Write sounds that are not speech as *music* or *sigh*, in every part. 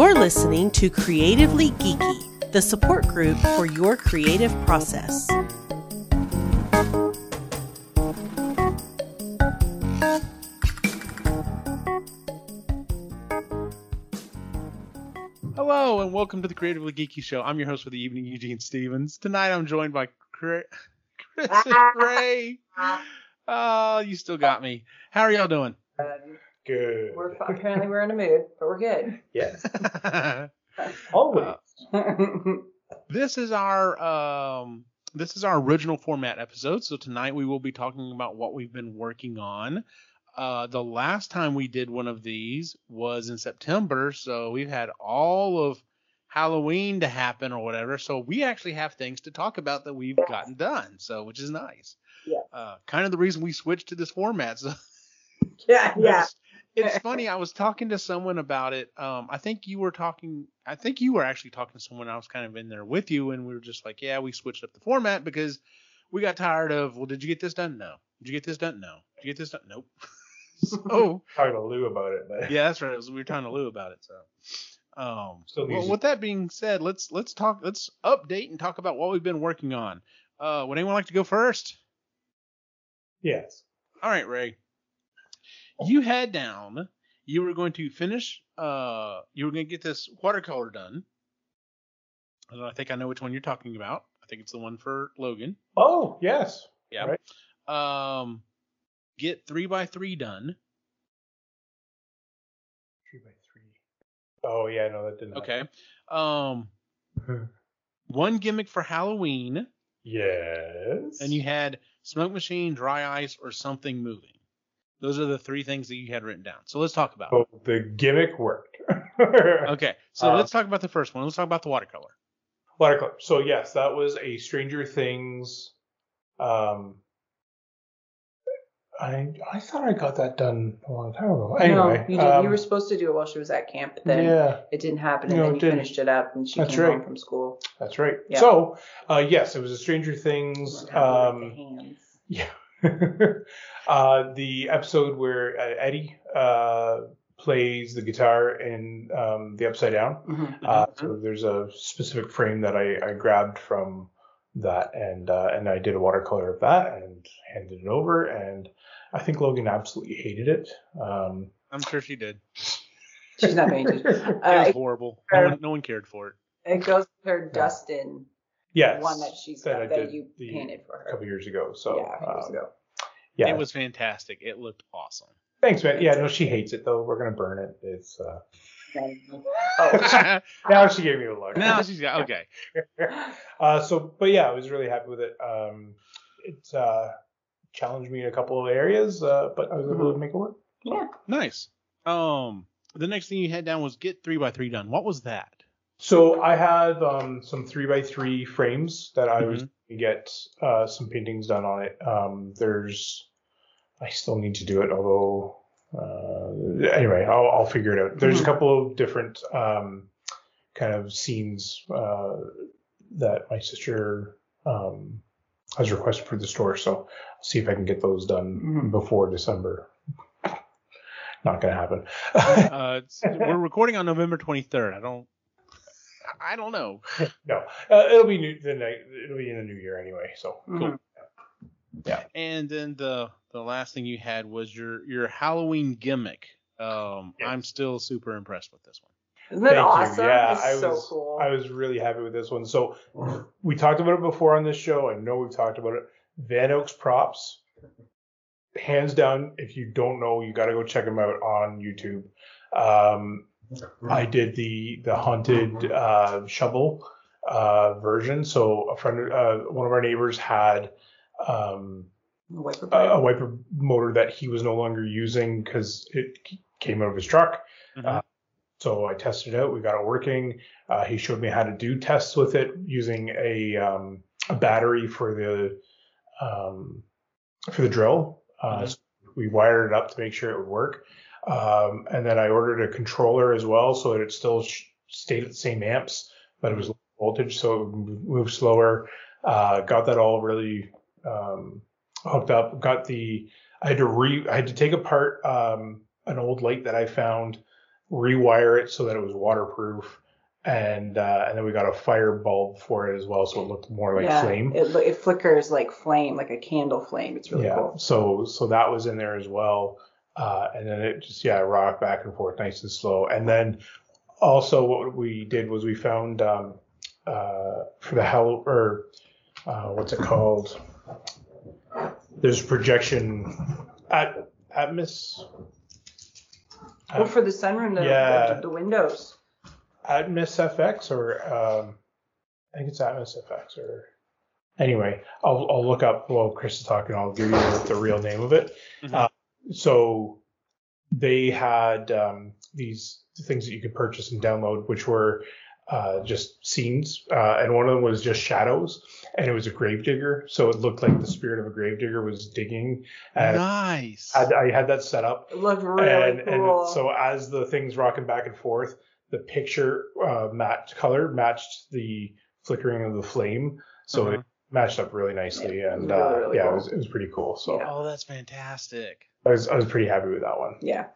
You're listening to Creatively Geeky, the support group for your creative process. Hello and welcome to the Creatively Geeky Show. I'm your host for the evening, Eugene Stevens. Tonight I'm joined by Chris, Chris *laughs* and Ray. Oh, ah, you still got me. How are y'all doing? Good. We're apparently we're in a mood, but we're good. *laughs* Yes. *laughs* Always. *laughs* this is our um this is our original format episode. So tonight we will be talking about what we've been working on. Uh, the last time we did one of these was in September, so we've had all of Halloween to happen or whatever. So we actually have things to talk about that we've gotten done, so which is nice. Yeah. Uh, kind of the reason we switched to this format. So yeah, yeah. It's, it's funny. I was talking to someone about it. Um, I think you were talking. I think you were actually talking to someone. I was kind of in there with you, and we were just like, yeah, we switched up the format because we got tired of. Well, did you get this done? No. Did you get this done? No. Did you get this done? Nope. *laughs* so *laughs* Talking to Lou about it, but yeah, that's right. It was- we were talking to Lou about it. So. Um, Still well, needs- with that being said, let's let's talk. Let's update and talk about what we've been working on. Uh, would anyone like to go first? yes. All right, Ray. You had down. You were going to finish. Uh, you were going to get this watercolor done. And I think I know which one you're talking about. I think it's the one for Logan. Oh, yes. Yeah. Right. Um, get three by three done. Three by three. Oh, yeah, no, that didn't. Okay. Um, *laughs* one gimmick for Halloween, yes. and you had smoke machine, dry ice, or something moving. Those are the three things that you had written down. So let's talk about. it. Oh, the gimmick worked. *laughs* Okay. So Uh, let's talk about the first one. Let's talk about the watercolor. Watercolor. So yes, that was a Stranger Things. Um, I I thought I got that done a long time ago. Anyway, no, you did. um, you were supposed to do it while she was at camp, but then yeah, it didn't happen, and No, then you didn't. finished it up, and she That's came right. home from school. that's right. Yeah. So uh, yes, it was a Stranger Things. Learn how to work Um, hands. Yeah. *laughs* uh, the episode where uh, Eddie uh, plays the guitar in um, the Upside Down. Mhm. Uh, Mhm. so there's a specific frame that I, I grabbed from that, and uh, and I did a watercolor of that and handed it over, and I think Logan absolutely hated it. Um, I'm sure she did. She's not going to. It was Uh, horrible. No one, no one cared for it. it goes with her Dustin yes, one that she's that got that you the- painted for her. a couple years ago. So yeah, a few years um, ago. yeah, It was fantastic. It looked awesome. thanks, man. Yeah, no, she hates it though. We're gonna burn it. It's uh, Oh, *laughs* now she gave me a look. now she's got okay. *laughs* uh, so, but yeah, I was really happy with it. Um, it uh, challenged me in a couple of areas, uh, but I was able to make it work. yeah. Nice. Um, the next thing you had down was get three by three done. What was that? So I had um, some three by three frames that I was Mhm. going to get uh, some paintings done on it. Um, there's, I still need to do it, although uh, anyway, I'll, I'll figure it out. There's a Mhm. couple of different um, kind of scenes uh, that my sister um, has requested for the store, so I'll see if I can get those done Mhm. before December. Not gonna happen. Uh, we're recording on November 23rd. I don't. I don't know. *laughs* *laughs* no, uh, it'll be new. The night, it'll be in the new year anyway. So Mhm. And then the the last thing you had was your your Halloween gimmick. Um, Yes. I'm still super impressed with this one. Isn't that Thank awesome? you. Yeah, it's I so was, cool. I was really happy with this one. So we talked about it before on this show. I know we've talked about it. Van Oaks props, hands down. If you don't know, you got to go check them out on YouTube. Um, I did the the haunted uh, shovel uh, version. So a friend, uh, one of our neighbors had um, Wiper a, pipe. a wiper motor that he was no longer using because it came out of his truck. Mhm. Uh, So I tested it out. We got it working. Uh, he showed me how to do tests with it using a, um, a battery for the um, for the drill. Uh, Mhm. so we wired it up to make sure it would work. Um, and then I ordered a controller as well, so that it still sh- stayed at the same amps, but it was low voltage, so it would move slower. Uh, got that all really um, hooked up. Got the I had to re I had to take apart um, an old light that I found rewire it so that it was waterproof, and uh, and then we got a fire bulb for it as well, so it looked more like yeah, flame. It, it flickers like flame, like a candle flame. It's really yeah. cool. So so that was in there as well, uh, and then it just yeah rocked back and forth, nice and slow. And then also what we did was we found um, uh, for the hell or uh, what's it called? There's projection at Atmos. Oh, for the sunroom, the, yeah. the, the windows. Atmos FX or um, I think it's Atmos FX or anyway, I'll I'll look up while Chris is talking. I'll give you the real name of it. Mhm. Uh, so they had um, these things that you could purchase and download, which were uh, just scenes, uh, and one of them was just shadows, and it was a gravedigger, so it looked like the spirit of a gravedigger was digging. And nice. I, I had that set up, It looked really and, cool. and so as the thing's rocking back and forth, the picture uh, matched color matched the flickering of the flame, so Uh-huh. it matched up really nicely, Yeah, and really, uh, really yeah, cool. it was it was pretty cool. So Yeah. Oh, that's fantastic. I was I was pretty happy with that one. yeah.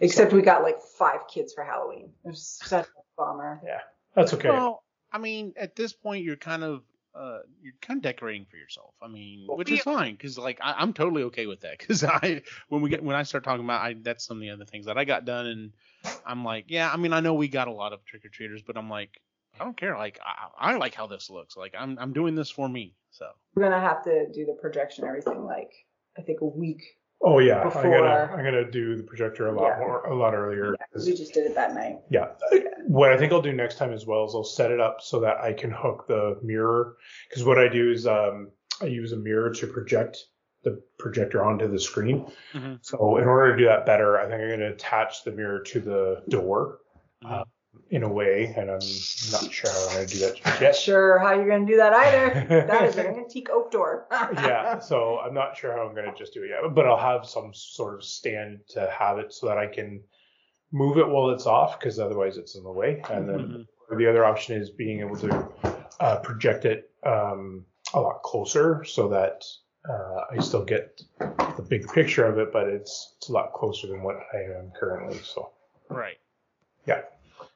Except we got like five kids for Halloween. It was such a bummer. Yeah. That's okay. Well, I mean, at this point, you're kind of uh, you're kind of decorating for yourself. I mean, Well, which is fine because like I, I'm totally okay with that because *laughs* I when we get when I start talking about I that's some of the other things that I got done and I'm like yeah I mean I know we got a lot of trick or treaters but I'm like I don't care like I, I like how this looks like I'm I'm doing this for me so We're gonna have to do the projection, everything like I think a week. Oh yeah, I'm gonna I'm gonna do the projector a lot Yeah. more a lot earlier. Yeah, 'cause we just did it that night. Yeah. What I think I'll do next time as well is I'll set it up so that I can hook the mirror. Because what I do is um, I use a mirror to project the projector onto the screen. Mhm. So in order to do that better, I think I'm going to attach the mirror to the door uh, in a way, and I'm not sure how I'm going to do that just yet. Sure, how you're gonna do that either. *laughs* that is an antique oak door. *laughs* yeah, so I'm not sure how I'm going to just do it yet, but I'll have some sort of stand to have it so that I can move it while it's off, because otherwise it's in the way. And then Mhm. the other option is being able to uh, project it um, a lot closer so that uh, I still get the big picture of it, but it's it's a lot closer than what I am currently. So right Yeah.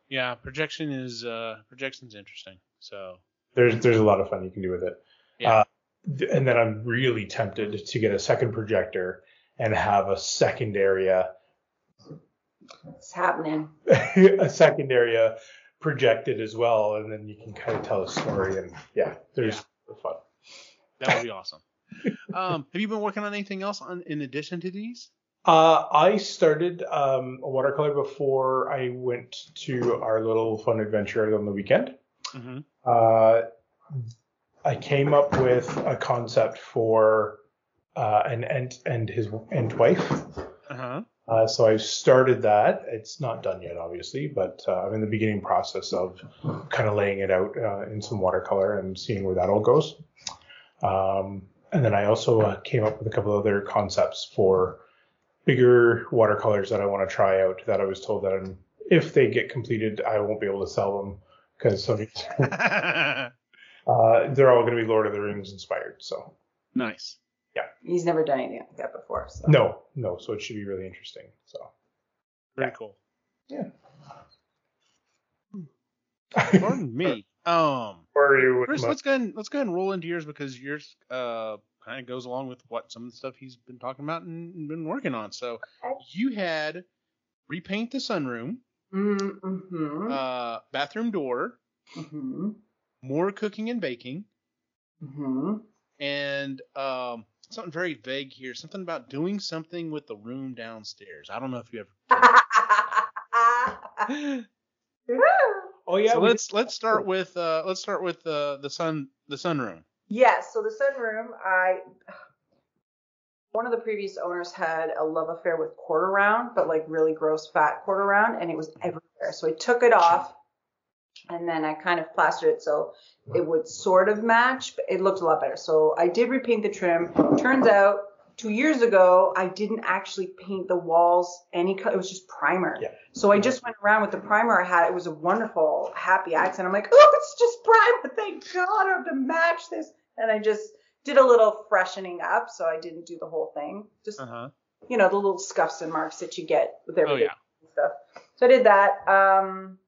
Yeah projection is uh projection's interesting so there's there's a lot of fun you can do with it. Yeah. Uh, th- and then I'm really tempted to get a second projector and have a second area it's happening. *laughs* a second area projected as well, and then you can kind of tell a story. And yeah, there's fun. that would be awesome *laughs* um have you been working on anything else on in addition to these Uh, I started um, a watercolor before I went to our little fun adventure on the weekend. mm-hmm. Uh, I came up with a concept for uh, an ent and his ent wife. uh-huh Uh, so I started that. It's not done yet, obviously, but uh, I'm in the beginning process of kind of laying it out uh, in some watercolor and seeing where that all goes. Um, and then I also uh, came up with a couple other concepts for bigger watercolors that I want to try out. That I was told that I'm, if they get completed, I won't be able to sell them because some *laughs* *laughs* uh, they're all going to be Lord of the Rings inspired. So nice Yeah. He's never done anything like that before. So. no, no. So it should be really interesting. So. very Yeah. cool Yeah. pardon me *laughs* um Where are you with Chris, my- let's go ahead and let's go ahead and roll into yours because yours uh kind of goes along with what some of the stuff he's been talking about and, and been working on. So you had repaint the sunroom, Mm-hmm. uh, bathroom door, mm-hmm. more cooking and baking, Mm-hmm. and um something very vague here. Something about doing something with the room downstairs. I don't know if you ever. *laughs* *laughs* Oh yeah. so let's let's start with uh let's start with uh, the sun the sunroom. Yes, so the sunroom, I *sighs* one of the previous owners had a love affair with quarter round, but like really gross fat quarter round, and it was mm. everywhere. So I took it off and then I kind of plastered it so it would sort of match, but it looked a lot better. So I did repaint the trim. Turns out two years ago I didn't actually paint the walls any color. It was just primer. Yeah. So I just went around with the primer I had. It was a wonderful, happy accent. I'm like, oh, it's just primer. Thank God I have to match this. And I just did a little freshening up. So I didn't do the whole thing. Just, Uh huh. you know, the little scuffs and marks that you get with Oh yeah. stuff. So I did that. Um,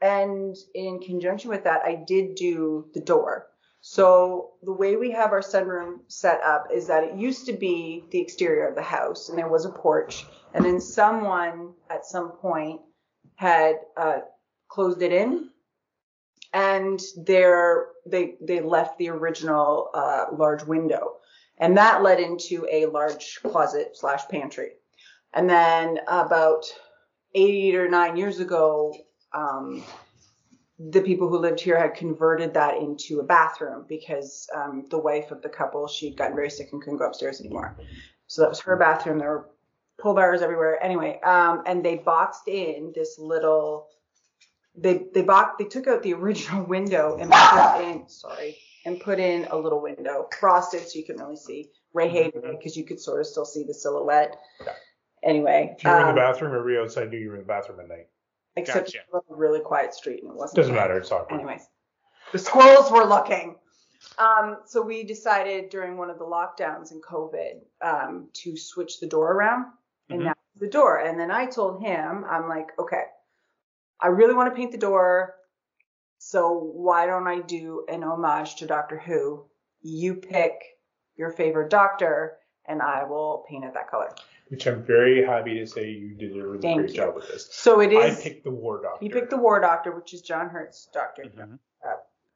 and in conjunction with that, I did do the door. So the way we have our sunroom set up is that it used to be the exterior of the house, and there was a porch, and then someone at some point had uh, closed it in, and there they they left the original uh, large window, and that led into a large closet slash pantry, and then about eight or nine years ago. Um, the people who lived here had converted that into a bathroom because um, the wife of the couple she'd gotten very sick and couldn't go upstairs anymore. So that was her bathroom. There were pull bars everywhere. Anyway, um, and they boxed in this little. They they boxed they took out the original *laughs* window and put in sorry and put in a little window frosted so you couldn't really see. Ray hated it because you could sort of still see the silhouette. Yeah. Anyway, If you were in um, the bathroom, everybody outside knew you were in the bathroom at night. except Gotcha. it was a really quiet street and it wasn't. Doesn't matter. It's awkward. Anyways, the squirrels were looking. Um, so we decided during one of the lockdowns in COVID um, to switch the door around, and Mhm. that's the door. And then I told him, I'm like, okay, I really want to paint the door. So why don't I do an homage to Doctor Who? You pick your favorite Doctor, and I will paint it that color. Which I'm very happy to say you did a really Thank great you. job with this. So it is. I picked the War Doctor. you picked the War Doctor, which is John Hurt's Doctor. Mhm.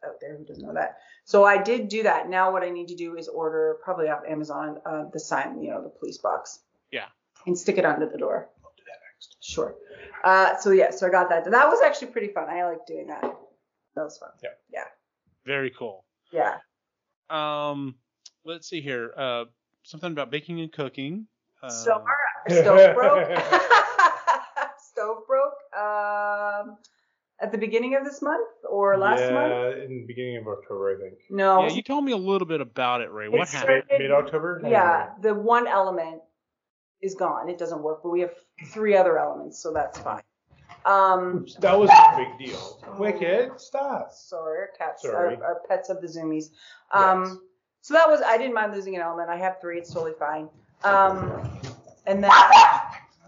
out there who doesn't know that. So I did do that. Now what I need to do is order probably off Amazon uh, the sign, you know, the police box. Yeah. And stick it under the door. I'll do that next. Sure. Uh, so yeah, so I got that. That was actually pretty fun. I like doing that. That was fun. Yeah. Yeah. Very cool. Yeah. Um, let's see here. Uh, something about baking and cooking. Uh, So our stove broke. *laughs* stove broke. Um, at the beginning of this month or last yeah, month? in the beginning of October, I think. No. yeah, you told me a little bit about it, Ray. What It's happened? Mid October? Yeah, the one element is gone. It doesn't work, but we have three other elements, so that's fine. Um, That was a big deal. Wicked, stop. sorry, our cats Sorry. Are, are pets of the zoomies. Um, Yes. so that was I didn't mind losing an element. I have three. It's totally fine. Um, and then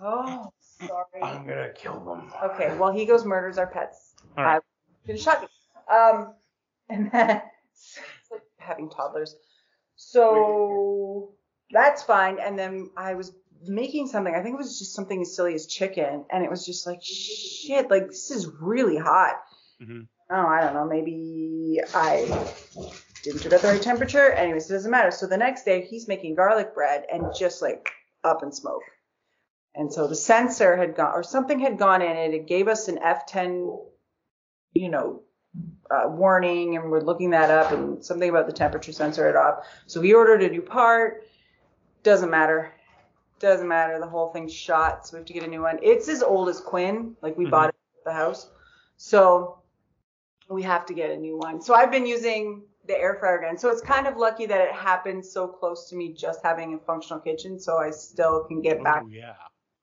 oh, sorry. I'm gonna kill them. Okay, well he goes murders our pets. All right. I'm gonna shot you. Um, and then *laughs* it's like having toddlers. So that's fine. And then I was making something. I think it was just something as silly as chicken, and it was just like shit. Like this is really hot. Mm-hmm. Oh, I don't know. Maybe I didn't do it at the right temperature. Anyways, it doesn't matter. So the next day he's making garlic bread and just like up in smoke. And so the sensor had gone, or something had gone in it. It gave us an F10, you know, uh, warning, and we're looking that up, and something about the temperature sensor had off. So we ordered a new part. Doesn't matter. Doesn't matter. The whole thing's shot, so we have to get a new one. It's as old as Quinn. Like we Mhm. bought it at the house. So we have to get a new one. So I've been using the air fryer again. So it's kind of lucky that it happened so close to me just having a functional kitchen, so I still can get back yeah.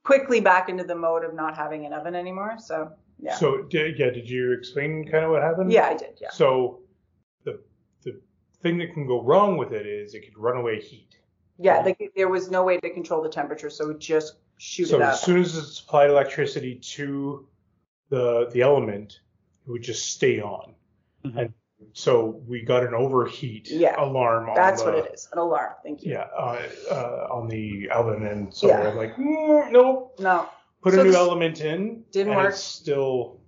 quickly back into the mode of not having an oven anymore. So yeah, So di- yeah, did you explain kind of what happened? yeah, I did. Yeah, So the the thing that can go wrong with it is it could run away heat. Yeah. Like there was no way to control the temperature, so it just shoot so it as soon as it supplied electricity to the the element, it would just stay on. Mhm. And so we got an overheat alarm. Yeah, alarm. That's on what it is. An alarm. Thank you. Yeah, uh, uh, on the oven, and so Yeah. I'm like, mm, nope. No, Put So a new element in. Didn't and work. It still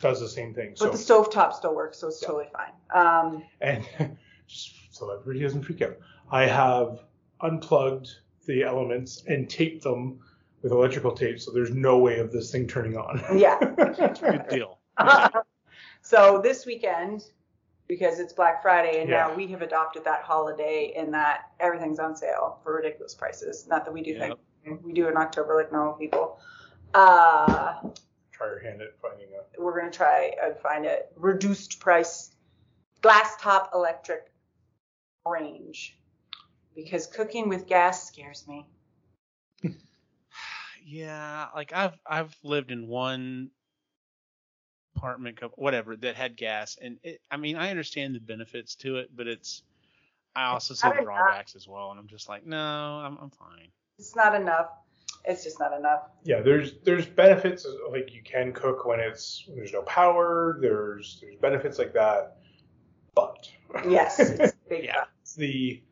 does the same thing. but So the stove top still works, so it's Yeah. totally fine. Um, and *laughs* just so everybody doesn't freak out, I have unplugged the elements and taped them with electrical tape, so there's no way of this thing turning on. yeah. *laughs* Good deal. *laughs* so this weekend, because it's Black Friday, and Yeah. now we have adopted that holiday in that everything's on sale for ridiculous prices. Not that we do Yep. think we do in October like normal people. Uh, Try your hand at finding a. we're gonna try and find a reduced price glass top electric range because cooking with gas scares me. *sighs* Yeah, like I've I've lived in one apartment, co- whatever, that had gas, and it, I mean I understand the benefits to it, but it's I also see the drawbacks as well, and I'm just like, no, I'm I'm fine. It's not enough. It's just not enough. Yeah, there's there's benefits like you can cook when it's when there's no power. There's there's benefits like that, but Yes, it's *laughs* big. Yeah. it's the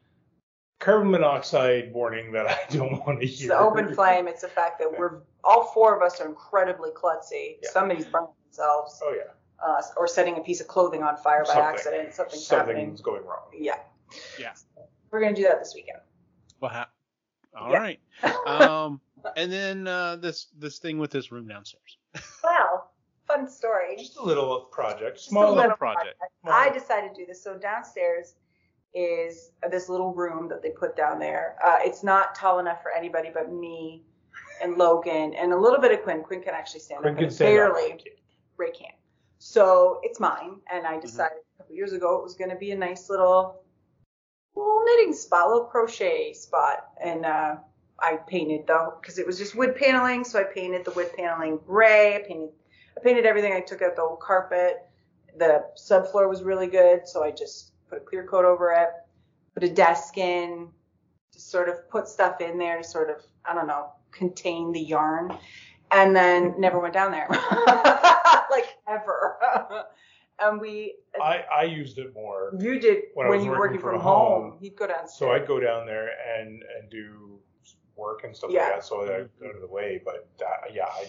carbon monoxide warning that I *laughs* don't want to It's hear. the open flame. It's the fact that we're all four of us are incredibly klutzy. Yeah. Somebody's burning themselves, Oh yeah, uh, or setting a piece of clothing on fire by Something. accident. Something's, happening. something's going wrong. Yeah. Yeah. We're gonna do that this weekend. Well, ha- all Yeah. right. Um, and then uh, this this thing with this room downstairs. *laughs* Well, fun story. Just a little project, Just a small little little. project. I decided to do this. So downstairs is this little room that they put down there. Uh, it's not tall enough for anybody but me and Logan and a little bit of Quinn. Quinn can actually stand Quinn up, can but stand up. barely. Ray can't. So it's mine, and I decided a couple years ago it was going to be a nice little little knitting spot, little crochet spot, and uh, I painted though because it was just wood paneling, so I painted the wood paneling gray. I painted I painted everything. I took out the old carpet. The subfloor was really good, so I just put a clear coat over it, put a desk in, just sort of put stuff in there to sort of I don't know contain the yarn, and then never went down there *laughs* like ever. *laughs* and we I I used it more, you did When I when you were working working from from home. home, He'd go downstairs. so I'd go down there and and do work and stuff Yeah. like that, so that I'd go to the way. But uh, yeah, I,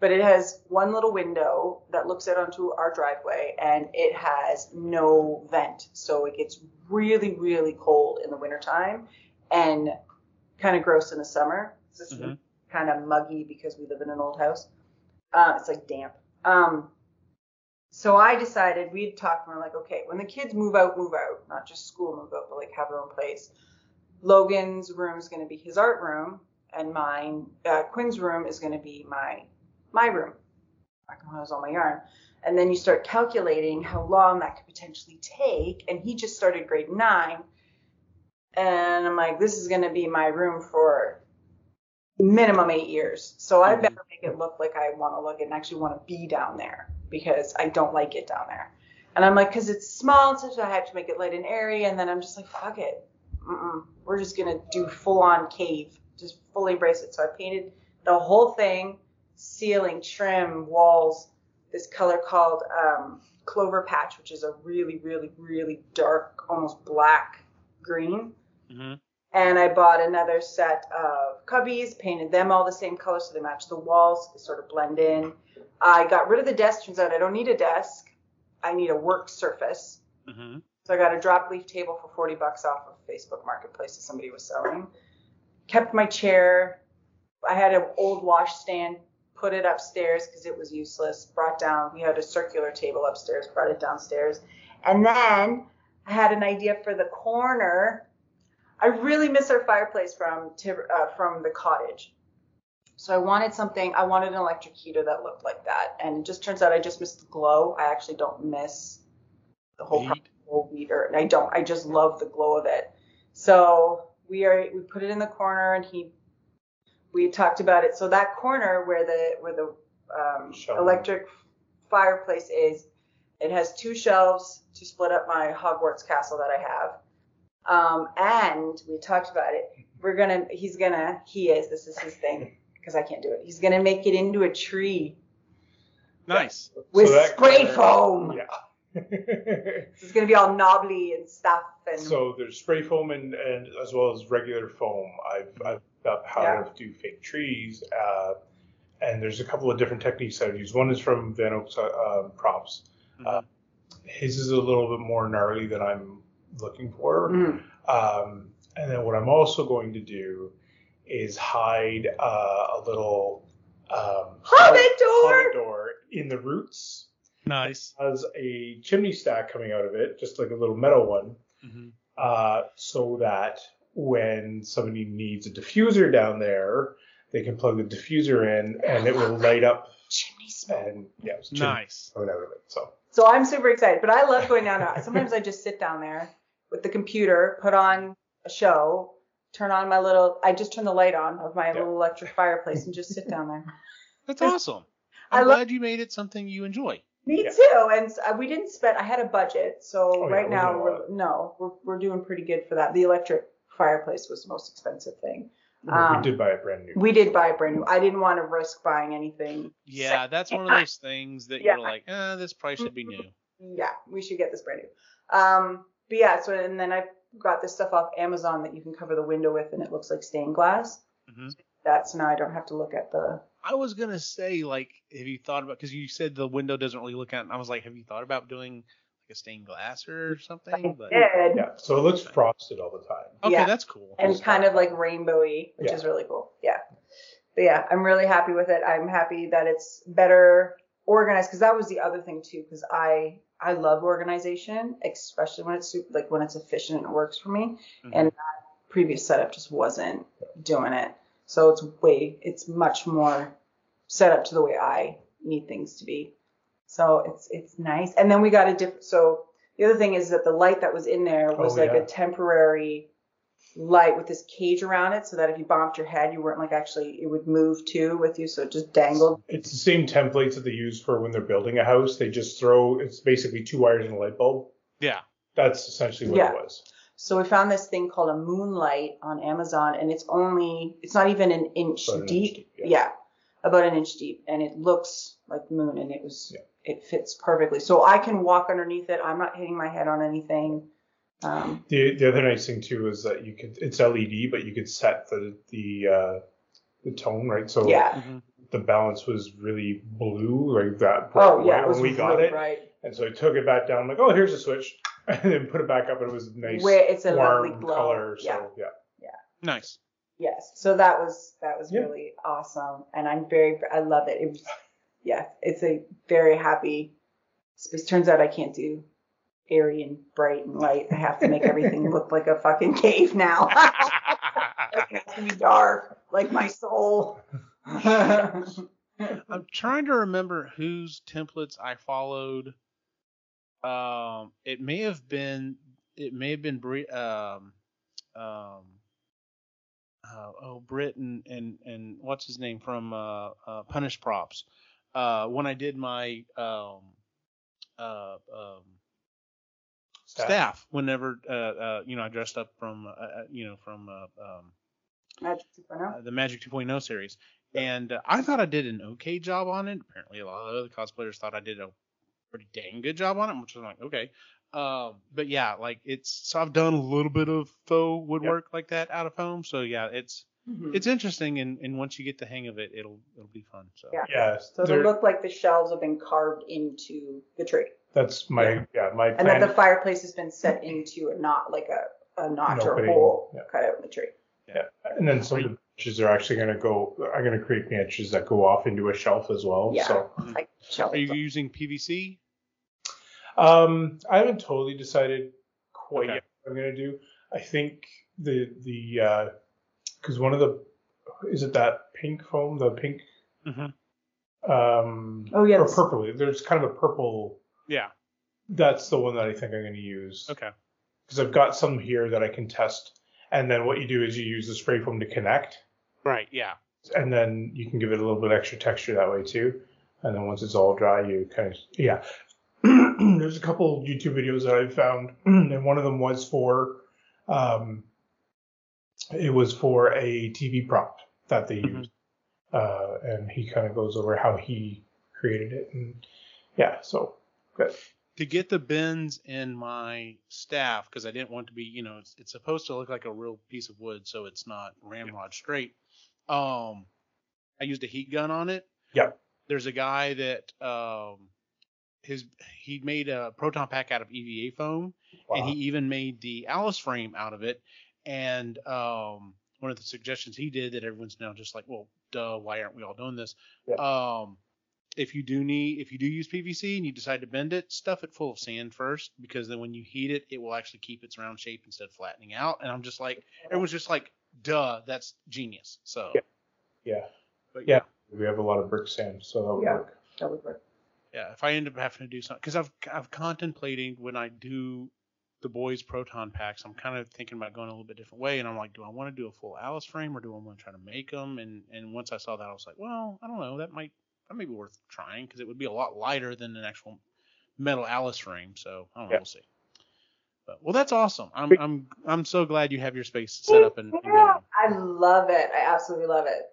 but it has one little window that looks out onto our driveway and it has no vent. So it gets really really cold in the wintertime and kind of gross in the summer. It's just Mhm. kind of muggy because we live in an old house. Uh, it's like damp. Um, so i decided we'd talked and we're like okay when the kids move out move out. Not just school move out but like have their own place. Logan's room is going to be his art room and mine uh, quinn's room is going to be my my room. I can I all my yarn. And then you start calculating how long that could potentially take. And he just started grade nine. And I'm like, this is going to be my room for minimum eight years. So I Mhm. better make it look like I want to look and actually want to be down there because I don't like it down there. And I'm like, because it's small, so I have to make it light and airy. And then I'm just like, fuck it. Mm-mm. We're just going to do full on cave, just fully embrace it. So I painted the whole thing ceiling, trim, walls, this color called um, Clover Patch, which is a really, really, really dark, almost black green. hmm And I bought another set of cubbies, painted them all the same color so they match the walls, they sort of blend in. I got rid of the desk. Turns out I don't need a desk. I need a work surface. hmm So I got a drop leaf table for 40 bucks off of Facebook Marketplace that somebody was selling. Kept my chair. I had an old wash stand, put it upstairs because it was useless. Brought down, we had a circular table upstairs, brought it downstairs. And then I had an idea for the corner. I really miss our fireplace from uh, from the cottage. So I wanted something, I wanted an electric heater that looked like that. And it just turns out I just missed the glow. I actually don't miss the whole whole heater. And I don't, I just love the glow of it. So we are, we put it in the corner and he, we talked about it. So that corner where the, where the um, electric fireplace is, it has two shelves to split up my Hogwarts castle that I have. Um, and we talked about it. We're gonna, he's gonna, he is, this is his thing, because I can't do it. He's gonna make it into a tree Nice. with that spray corner- foam. Yeah. *laughs* It's gonna be all knobbly and stuff. And so there's spray foam and, and as well as regular foam. I've I've got how Yeah. to do fake trees, uh, and there's a couple of different techniques I've used. One is from Van Oaks uh, um, props. Mhm. Uh, his is a little bit more gnarly than I'm looking for. Mm. Um, and then what I'm also going to do is hide uh, a little um, Hobbit door! hobbit door in the roots. nice. Has a chimney stack coming out of it, just like a little metal one, hmm uh, so that when somebody needs a diffuser down there, they can plug the diffuser in and it will light up. Chimney smoke. And yeah, it's chimney Nice. coming out of. So So I'm super excited, but I love going down. there. *laughs* Sometimes I just sit down there with the computer, put on a show, turn on my little. I just turn the light on of my Yeah. little electric fireplace and just sit down there. *laughs* That's awesome. *laughs* I I'm love- glad you made it something you enjoy. Me Yeah. too. And we didn't spend. I had a budget, so Oh, yeah, right it now we're no, we're we're doing pretty good for that. The electric fireplace was the most expensive thing. Um, we did buy a brand new. We did buy a brand new. I didn't want to risk buying anything. Yeah, that's one of *clears throat* those things that Yeah. you're like, eh, this price should be new. Yeah, we should get this brand new. Um, but yeah, so and then I got this stuff off Amazon that you can cover the window with, and it looks like stained glass. Mhm. That's now I don't have to look at the. I was gonna say, like, have you thought about? Because you said the window doesn't really look out. And I was like, have you thought about doing like a stained glass or something? But Did Yeah, so it looks frosted all the time. okay, Yeah. that's cool. and kind of like rainbowy, which Yeah. is really cool. Yeah. But yeah, I'm really happy with it. I'm happy that it's better organized because that was the other thing too. Because I I love organization, especially when it's su- like when it's efficient and it works for me. Mhm. And that previous setup just wasn't doing it. So it's way it's much more set up to the way I need things to be. So it's it's nice. And then we got a different. So the other thing is that the light that was in there oh, was Oh, like yeah. a temporary light with this cage around it, so that if you bumped your head, you weren't like actually it would move too with you, so it just dangled. It's the same templates that they use for when they're building a house. They just throw it's basically two wires and a light bulb. yeah. That's essentially what Yeah. it was. So we found this thing called a moonlight on Amazon, and it's only it's not even an inch About an inch deep. deep, yeah. yeah. about an inch deep, and it looks like the moon, and it was Yeah. It fits perfectly. So I can walk underneath it. I'm not hitting my head on anything. Um, The the other nice thing too is that you could it's LED, but you could set the the uh, the tone right. So yeah. Mhm. the balance was really blue, like that. Oh yeah, white when we got it. bright. And so I took it back down. I'm like, oh, here's a switch, *laughs* and then put it back up, and it was nice, Where it's a lovely warm glow. color. So Yeah. yeah. Nice. Yes. So that was that was Yeah. really awesome, and I'm very I love it. It was yeah, it's a very happy space. Turns out I can't do airy and bright and light. I have to make everything look like a fucking cave now. *laughs* it has to be dark, like my soul. *laughs* I'm trying to remember whose templates I followed. Um, it may have been it may have been um um uh, oh Brit and, and and what's his name from uh, uh Punished Props. Uh, when I did my um uh um Staff. staff, whenever uh uh you know I dressed up from uh, uh, you know from uh, um Magic 2.0. uh, the Magic 2.0 series, and uh, I thought I did an okay job on it. Apparently, a lot of other cosplayers thought I did a pretty dang good job on it, which was like okay. Um, but yeah, like it's so I've done a little bit of faux woodwork like that out of foam, so yeah, it's Mhm. it's interesting, and, and once you get the hang of it, it'll it'll be fun. So Yeah. Yeah. So it'll look like the shelves have been carved into the tree, that's my Yeah. yeah, my and plan. that the fireplace has been set into a not like a, a notch An or opening, hole yeah. cut out in the tree. yeah. And then some of the benches are actually going to go. I'm going to create benches that go off into a shelf as well. Yeah. So Like shelves. are you using PVC? um, I haven't totally decided quite Okay. yet what I'm going to do. I think the the because one of the is it that pink foam the pink Mm-hmm. um Oh, yeah, or this- purple there's kind of a purple Yeah. that's the one that I think I'm going to use Okay. because I've got some here that I can test and then what you do is you use the spray foam to connect Right. Yeah. and then you can give it a little bit extra texture that way too. And then once it's all dry, you kind of yeah. *clears throat* There's a couple YouTube videos that I've found, *clears throat* and one of them was for, um, it was for a TV prop that they Mhm. used, uh, and he kind of goes over how he created it, and yeah, so good. to get the bends in my staff because I didn't want to be, you know, it's, it's supposed to look like a real piece of wood, so it's not ramrod straight. Um, I used a heat gun on it. Yeah. There's a guy that um, his he made a proton pack out of EVA foam, and he even made the ALICE frame out of it. And um, one of the suggestions he did that everyone's now just like, well, duh, why aren't we all doing this? Yep. Um, if you do need, if you do use PVC and you decide to bend it, stuff it full of sand first, because then when you heat it, it will actually keep its round shape instead of flattening out. And I'm just like, everyone's just like, duh, that's genius. So, Yeah. yeah, but Yeah. we have a lot of brick sand, so that would Yeah. work. That would work. yeah, if I end up having to do something, because I've I've contemplating when I do the boys proton packs, I'm kind of thinking about going a little bit different way, and I'm like, do I want to do a full ALICE frame or do I want to try to make them? And and once I saw that, I was like, well, I don't know, that might that may be worth trying because it would be a lot lighter than an actual metal ALICE frame. So I don't know, Yeah. we'll see. But, well, that's awesome. I'm I'm I'm so glad you have your space set up and, and Yeah. I love it. I absolutely love it.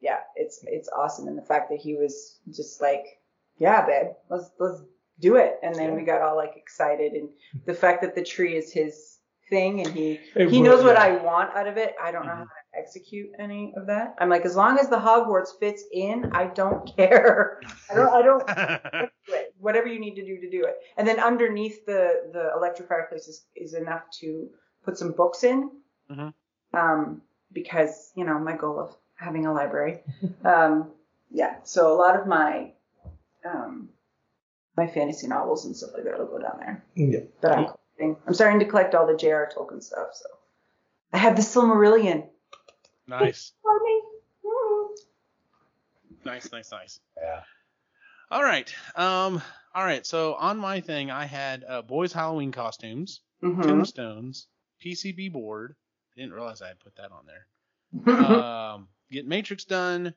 Yeah, it's it's awesome, and the fact that he was just like, yeah, babe, let's let's do it, and then we got all like excited, and the fact that the tree is his thing, and he It he will- knows what yeah. I want out of it. I don't know how to execute any of that. I'm like, as long as the Hogwarts fits in, I don't *laughs* care. I don't I don't. *laughs* Whatever you need to do to do it. And then underneath the the electric fireplace is, is enough to put some books in. Mhm. Um, because you know my goal of having a library. *laughs* um, yeah. So a lot of my um, my fantasy novels and stuff like that will go down there. Yeah. That I'm collecting. I'm starting to collect all the J.R. Tolkien stuff. So I have the Silmarillion. nice, For me. Mm. nice, nice, nice. Yeah. All right. Um. All right. So on my thing, I had uh, boys' Halloween costumes, Mhm. tombstones, PCB board. I didn't realize I had put that on there. *laughs* um, get Matrix done,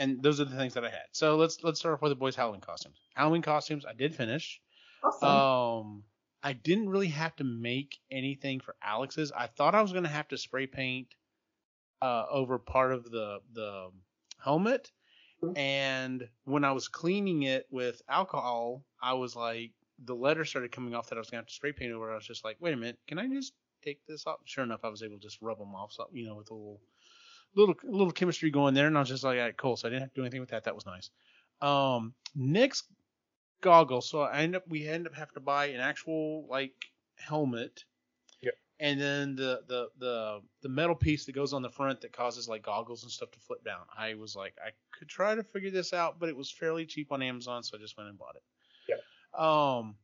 and those are the things that I had. So let's let's start off with the boys' Halloween costumes. Halloween costumes, I did finish. awesome. Um, I didn't really have to make anything for Alex's. I thought I was gonna have to spray paint uh, over part of the the helmet, Mhm. and when I was cleaning it with alcohol, I was like, the letter started coming off that I was gonna have to spray paint over. I was just like, wait a minute, can I just take this off? Sure enough, I was able to just rub them off, so, you know, with a little little little chemistry going there, and I was just like, all right, cool. So I didn't have to do anything with that. That was nice. Um, Nick's goggles. So I end up we end up having to buy an actual like helmet. Yep. And then the, the the the metal piece that goes on the front that causes like goggles and stuff to flip down. I was like, I could try to figure this out, but it was fairly cheap on Amazon, so I just went and bought it. Yeah. Um,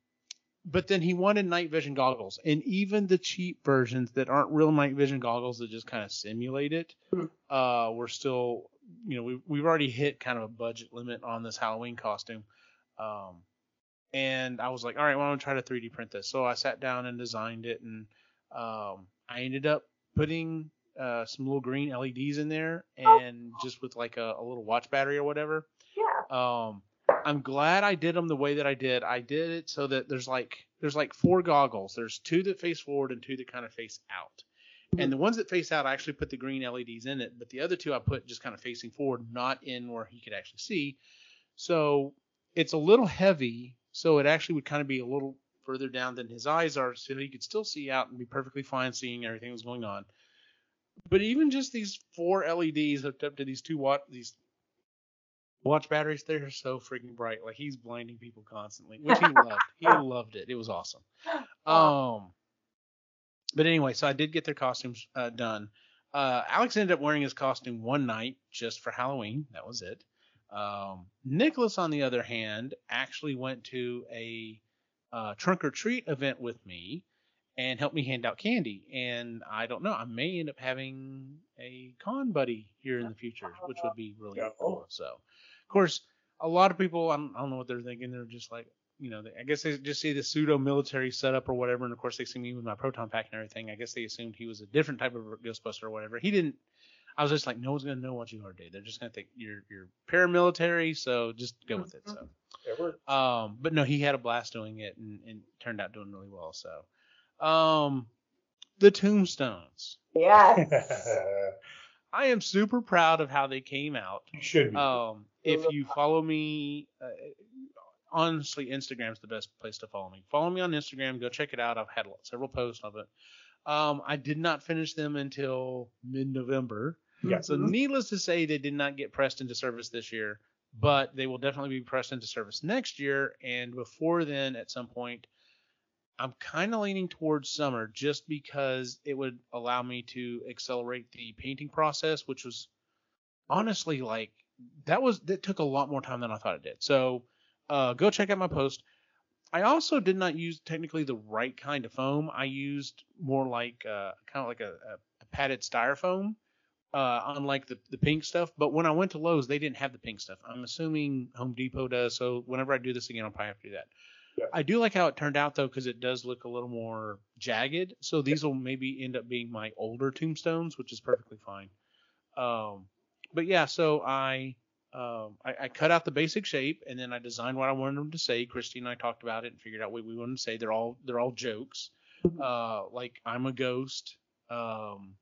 but then he wanted night vision goggles, and even the cheap versions that aren't real night vision goggles that just kind of simulate it, Hmm. uh, we're still, you know, we've we've already hit kind of a budget limit on this Halloween costume. Um, and I was like, all right, well, I'm gonna try to 3D print this. So I sat down and designed it, and um, I ended up putting uh, some little green LEDs in there, and just with like a, a little watch battery or whatever. yeah. Um, I'm glad I did them the way that I did. I did it so that there's like there's like four goggles. There's two that face forward and two that kind of face out. And the ones that face out, I actually put the green LEDs in it, but the other two I put just kind of facing forward, not in where he could actually see. So it's a little heavy, so it actually would kind of be a little further down than his eyes are, so he could still see out and be perfectly fine seeing everything that's going on. But even just these four LEDs hooked up to these two watt these watch batteries, they're so freaking bright. Like he's blinding people constantly, which he *laughs* loved. He loved it. It was awesome. Um, but anyway, so I did get their costumes uh, done. Uh, Alex ended up wearing his costume one night just for Halloween. That was it. Um, Nicholas, on the other hand, actually went to a uh, trunk or treat event with me and helped me hand out candy. And I don't know, I may end up having a con buddy here in the future, which would be really Yeah. cool. So, of course, a lot of people, I don't, I don't know what they're thinking. They're just like, you know, they, I guess they just see the pseudo military setup or whatever. And of course, they see me with my proton pack and everything. I guess they assumed he was a different type of Ghostbuster or whatever. He didn't. I was just like, no one's gonna know what you are, dude. They're just gonna think you're you're paramilitary, so just go with it. So, It um, but no, he had a blast doing it and, and turned out doing really well. So, um, the tombstones. Yes. *laughs* I am super proud of how they came out. you should be. Um, if you follow me, uh, honestly, Instagram's the best place to follow me. Follow me on Instagram. Go check it out. I've had several posts of it. Um, I did not finish them until mid-November. Yeah. So Mhm. needless to say, they did not get pressed into service this year, but they will definitely be pressed into service next year. And before then, at some point, I'm kind of leaning towards summer just because it would allow me to accelerate the painting process, which was honestly like that was that took a lot more time than I thought it did. So uh, go check out my post. I also did not use technically the right kind of foam. I used more like uh, kind of like a, a, padded styrofoam, uh, unlike the, the pink stuff. But when I went to Lowe's, they didn't have the pink stuff. I'm assuming Home Depot does. So whenever I do this again, I'll probably have to do that. Yeah. I do like how it turned out though, because it does look a little more jagged. So these will maybe end up being my older tombstones, which is perfectly fine. Um, but yeah, so I um, I, I cut out the basic shape and then I designed what I wanted them to say. Christy and I talked about it and figured out what we wanted to say. They're all they're all jokes. Uh, like I'm a ghost. Um,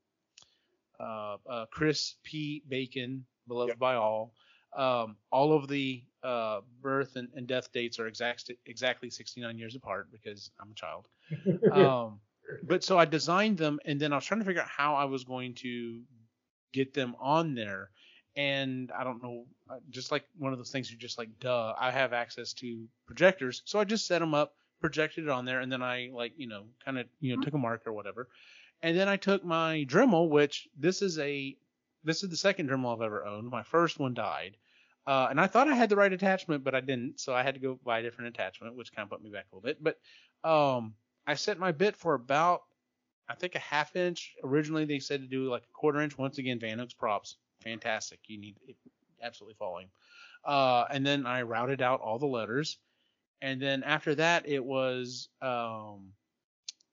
uh, uh, Chris P. Bacon, beloved Yep. by all. Um, all of the uh, birth and, and death dates are exact, exactly 69 years apart because I'm a child. *laughs* Um, but so I designed them, and then I was trying to figure out how I was going to get them on there. And I don't know, uh, just like one of those things you're just like, duh, I have access to projectors. So I just set them up, projected it on there, and then I like, you know, kind of, you know, took a mark or whatever. And then I took my Dremel, which this is a, this is the second Dremel I've ever owned. My first one died. Uh, and I thought I had the right attachment, but I didn't. So I had to go buy a different attachment, which kind of put me back a little bit. But, um, I set my bit for about, I think a half inch. Originally they said to do like a quarter inch. Once again, Van Oaks props, fantastic. You need absolutely follow him. Uh, and then I routed out all the letters, and then after that it was, um,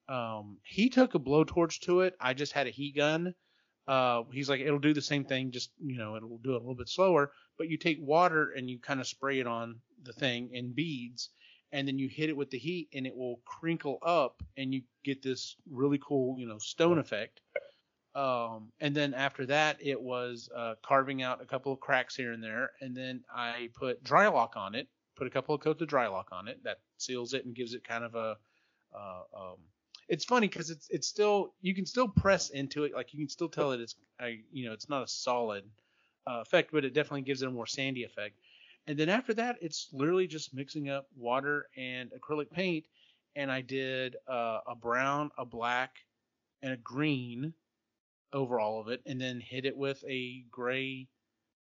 um, he took a blowtorch to it. I just had a heat gun. Uh, he's like, it'll do the same thing, just you know, it'll do it a little bit slower. But you take water and you kind of spray it on the thing in beads, and then you hit it with the heat and it will crinkle up and you get this really cool you know stone effect. Um, and then after that it was uh, carving out a couple of cracks here and there and then i put Drylok on it put a couple of coats of Drylok on it that seals it and gives it kind of a uh, um, it's funny because it's it's still you can still press into it like you can still tell that it's I, you know it's not a solid uh, effect but it definitely gives it a more sandy effect and then after that, it's literally just mixing up water and acrylic paint. And I did uh, a brown, a black, and a green over all of it, and then hit it with a gray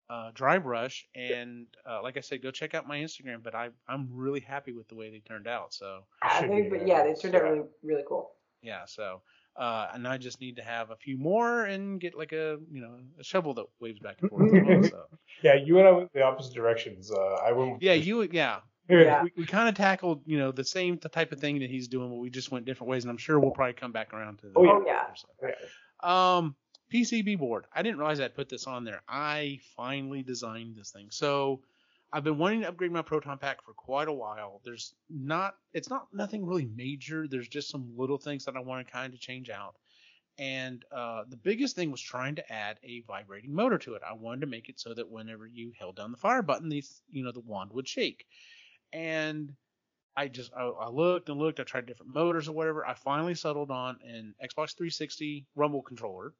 uh, dry brush. And uh, like I said, go check out my Instagram. But I, I'm really happy with the way they turned out. So I think, but yeah, they turned out really, really cool. yeah, so. Uh, and I just need to have a few more and get like a you know a shovel that waves back and forth. well, so. *laughs* Yeah, you and I went the opposite directions. Uh, I went. Yeah, you yeah *laughs* Yeah. we, we kind of tackled, you know, the same type of thing that he's doing, but we just went different ways, and I'm sure we'll probably come back around to. The Oh, yeah. Yeah. Um, PCB board. I didn't realize I'd put this on there. I finally designed this thing. So I've been wanting to upgrade my proton pack for quite a while. There's not, it's not nothing really major. There's just some little things that I want to kind of change out. And uh, the biggest thing was trying to add a vibrating motor to it. I wanted to make it so that whenever you held down the fire button, these, you know, the wand would shake. And I just I, I looked and looked. I tried different motors or whatever. I finally settled on an Xbox 360 Rumble controller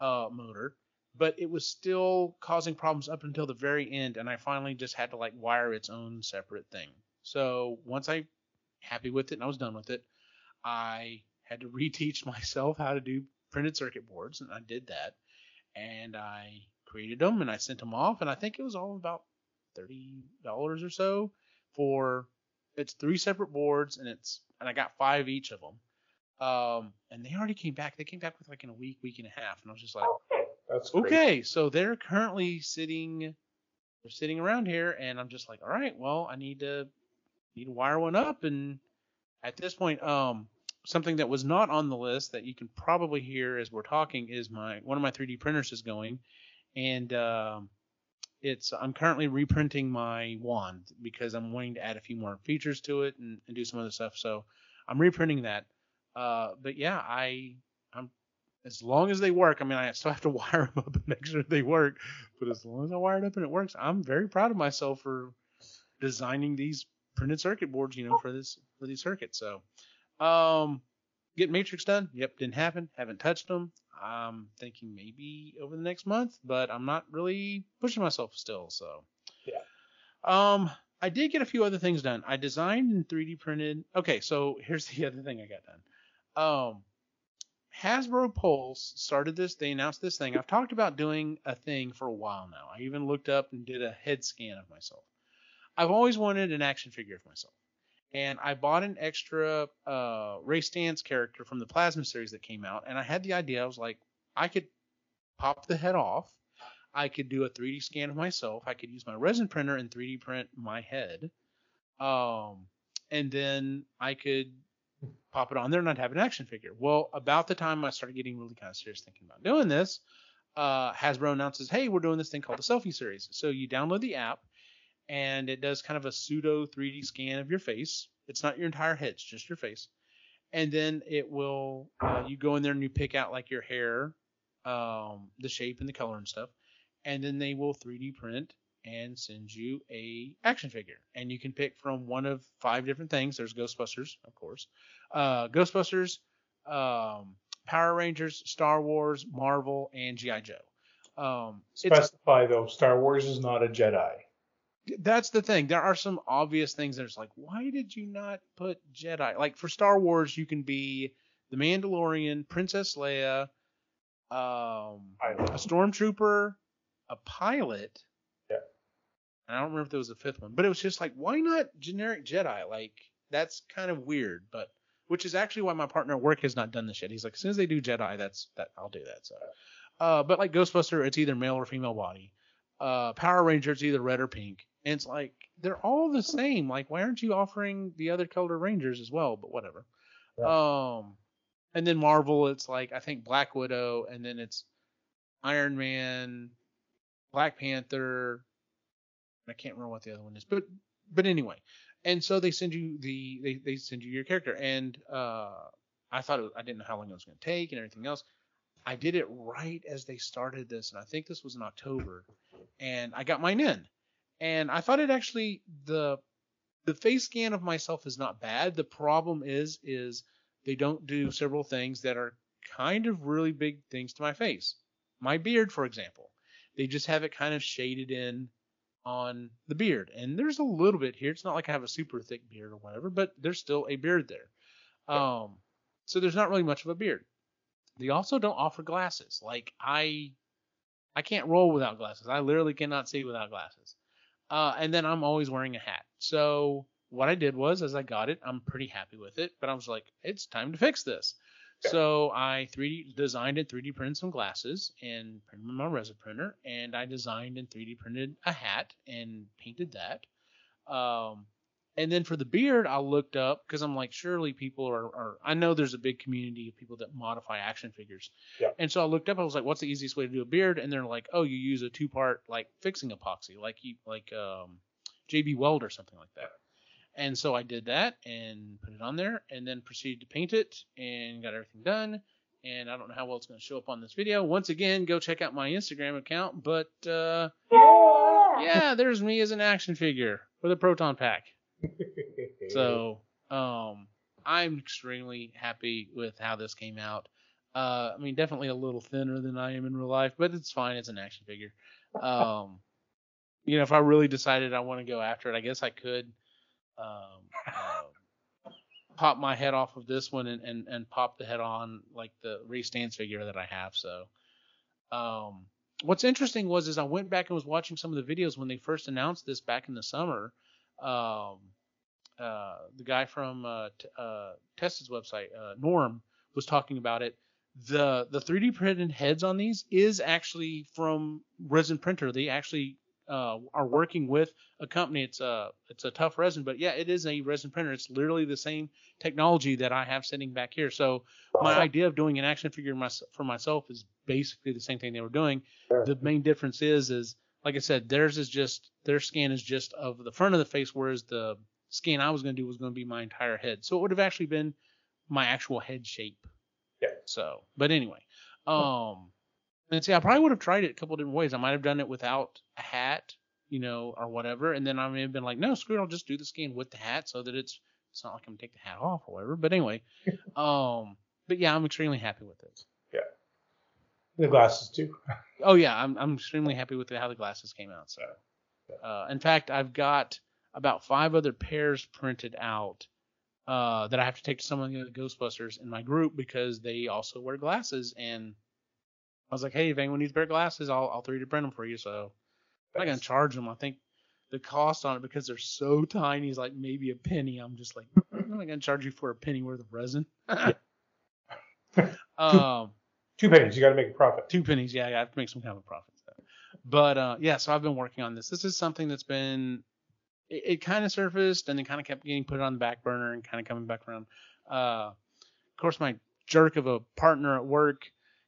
uh, motor, but it was still causing problems up until the very end, and I finally just had to like wire its own separate thing. So once I happy with it and I was done with it, I had to *laughs* reteach myself how to do printed circuit boards, and I did that, and I created them and I sent them off, and I think it was all about thirty dollars or so for it's three separate boards and it's and I got five each of them. Um, and they already came back. They came back with like in a week, week and a half, and I was just like. That's okay. So they're currently sitting, they're sitting around here, and I'm just like, all right, well, I need to need to wire one up. And at this point, um, something that was not on the list that you can probably hear as we're talking is my one of my 3D printers is going, and um, it's I'm currently reprinting my wand because I'm wanting to add a few more features to it and, and do some other stuff. So I'm reprinting that. Uh, but yeah, I as long as they work. I mean, I still have to *laughs* wire them up and make sure they work. But as long as I wire it up and it works, I'm very proud of myself for designing these printed circuit boards. You know, for this for these circuits. So, um, get Matrix done. Yep, didn't happen. Haven't touched them. I'm thinking maybe over the next month, but I'm not really pushing myself still. So, Yeah. Um, I did get a few other things done. I designed and 3D printed. Okay, so here's the *laughs* other thing I got done. Um, Hasbro Pulse started this. They announced this thing. I've talked about doing a thing for a while now. I even looked up and did a head scan of myself. I've always wanted an action figure of myself and I bought an extra uh, Ray Stantz character from the Plasma series that came out, and I had the idea. I was like, I could pop the head off. I could do a 3D scan of myself. I could use my resin printer and 3D print my head. Um, and then I could pop it on there and I'd have an action figure. Well, about the time I started getting really kind of serious thinking about doing this, uh, Hasbro announces, hey, we're doing this thing called the Selfie Series. So you download the app, and it does kind of a pseudo 3D scan of your face. It's not your entire head, it's just your face. And then it will, uh, you go in there and you pick out like your hair, um, the shape and the color and stuff. And then they will 3D print and send you a action figure. And you can pick from one of five different things. There's Ghostbusters, of course. Uh, Ghostbusters, um, Power Rangers, Star Wars, Marvel, and GI Joe. Um, Specify though, Star Wars is not a Jedi. that's the thing. There are some obvious things that's like, why did you not put Jedi? Like for Star Wars, you can be the Mandalorian, Princess Leia, um, a stormtrooper, a pilot. Yeah. And I don't remember if there was a fifth one, but it was just like, why not generic Jedi? Like that's kind of weird, but which is actually why my partner at work has not done this yet. He's like, as soon as they do Jedi, that's that I'll do that. So, uh, but like Ghostbuster, it's either male or female body. Uh, Power Ranger, it's either red or pink, and it's like they're all the same. Like, why aren't you offering the other color Rangers as well? But whatever. Um, and then Marvel, it's like I think Black Widow, and then it's Iron Man, Black Panther. I can't remember what the other one is, but but anyway. And so they send you the they, they send you your character, and uh, I thought I didn't know how long it was going to take and everything else. I did it right as they started this, and I think this was in October, and I got mine in, and I thought it actually the the face scan of myself is not bad. The problem is is they don't do several things that are kind of really big things to my face. My beard, for example, they just have it kind of shaded in on the beard, and there's a little bit here. It's not like I have a super thick beard or whatever, but there's still a beard there. Um, so there's not really much of a beard. They also don't offer glasses. Like I, I can't roll without glasses. I literally cannot see without glasses. Uh, and then I'm always wearing a hat. So what I did was, as I got it, I'm pretty happy with it. But I was like, it's time to fix this. So I 3D designed and 3D printed some glasses and printed them on my resin printer. And I designed and 3D printed a hat and painted that. Um, and then for the beard, I looked up because I'm like, surely people are, are. I know there's a big community of people that modify action figures. Yeah. And so I looked up. I was like, what's the easiest way to do a beard? And they're like, oh, you use a two part like fixing epoxy, like you like um, JB Weld or something like that. And so I did that and put it on there, and then proceeded to paint it and got everything done. And I don't know how well it's going to show up on this video. Once again, go check out my Instagram account. But uh, yeah, there's me as an action figure with a proton pack. *laughs* So um, I'm extremely happy with how this came out. Uh, I mean, definitely a little thinner than I am in real life, but it's fine. It's an action figure. *laughs* Um, you know, if I really decided I want to go after it, I guess I could um, uh, pop my head off of this one and, and, and pop the head on like the Ray Stantz figure that I have. So, um, what's interesting was is I went back and was watching some of the videos when they first announced this back in the summer. Um, uh, the guy from uh, t- uh, Tested's website, uh, Norm, was talking about it. The the 3D printed heads on these is actually from resin printer. They actually uh, are working with a company. It's a it's a tough resin, but yeah, it is a resin printer. It's literally the same technology that I have sitting back here. So my idea of doing an action figure my, for myself is basically the same thing they were doing. The main difference is is like I said, theirs is just their scan is just of the front of the face, whereas the scan I was going to do was going to be my entire head. So it would have actually been my actual head shape. Yeah. So, but anyway, um, and see, I probably would have tried it a couple different ways. I might have done it without a hat, you know, or whatever, and then I may have been like, no, screw it, I'll just do the scan with the hat so that it's it's not like I'm gonna take the hat off or whatever. But anyway, *laughs* um, but yeah, I'm extremely happy with it. Yeah, the glasses too. *laughs* Oh yeah, I'm I'm extremely happy with how the glasses came out. So, uh, in fact, I've got about five other pairs printed out uh, that I have to take to some of the other Ghostbusters in my group because they also wear glasses. And I was like, hey, if anyone needs of glasses, I'll I'll 3D print them for you. So I'm not gonna charge them. I think the cost on it because they're so tiny is like maybe a penny. I'm just like, I'm not gonna charge you for a penny worth of resin. *laughs* um. *laughs* Two pennies. You got to make a profit. Two pennies, yeah, I have to make some kind of a profit. But uh, yeah, so I've been working on this. This is something that's been it, it kind of surfaced and then kind of kept getting put on the back burner and kind of coming back around. Uh, of course, my jerk of a partner at work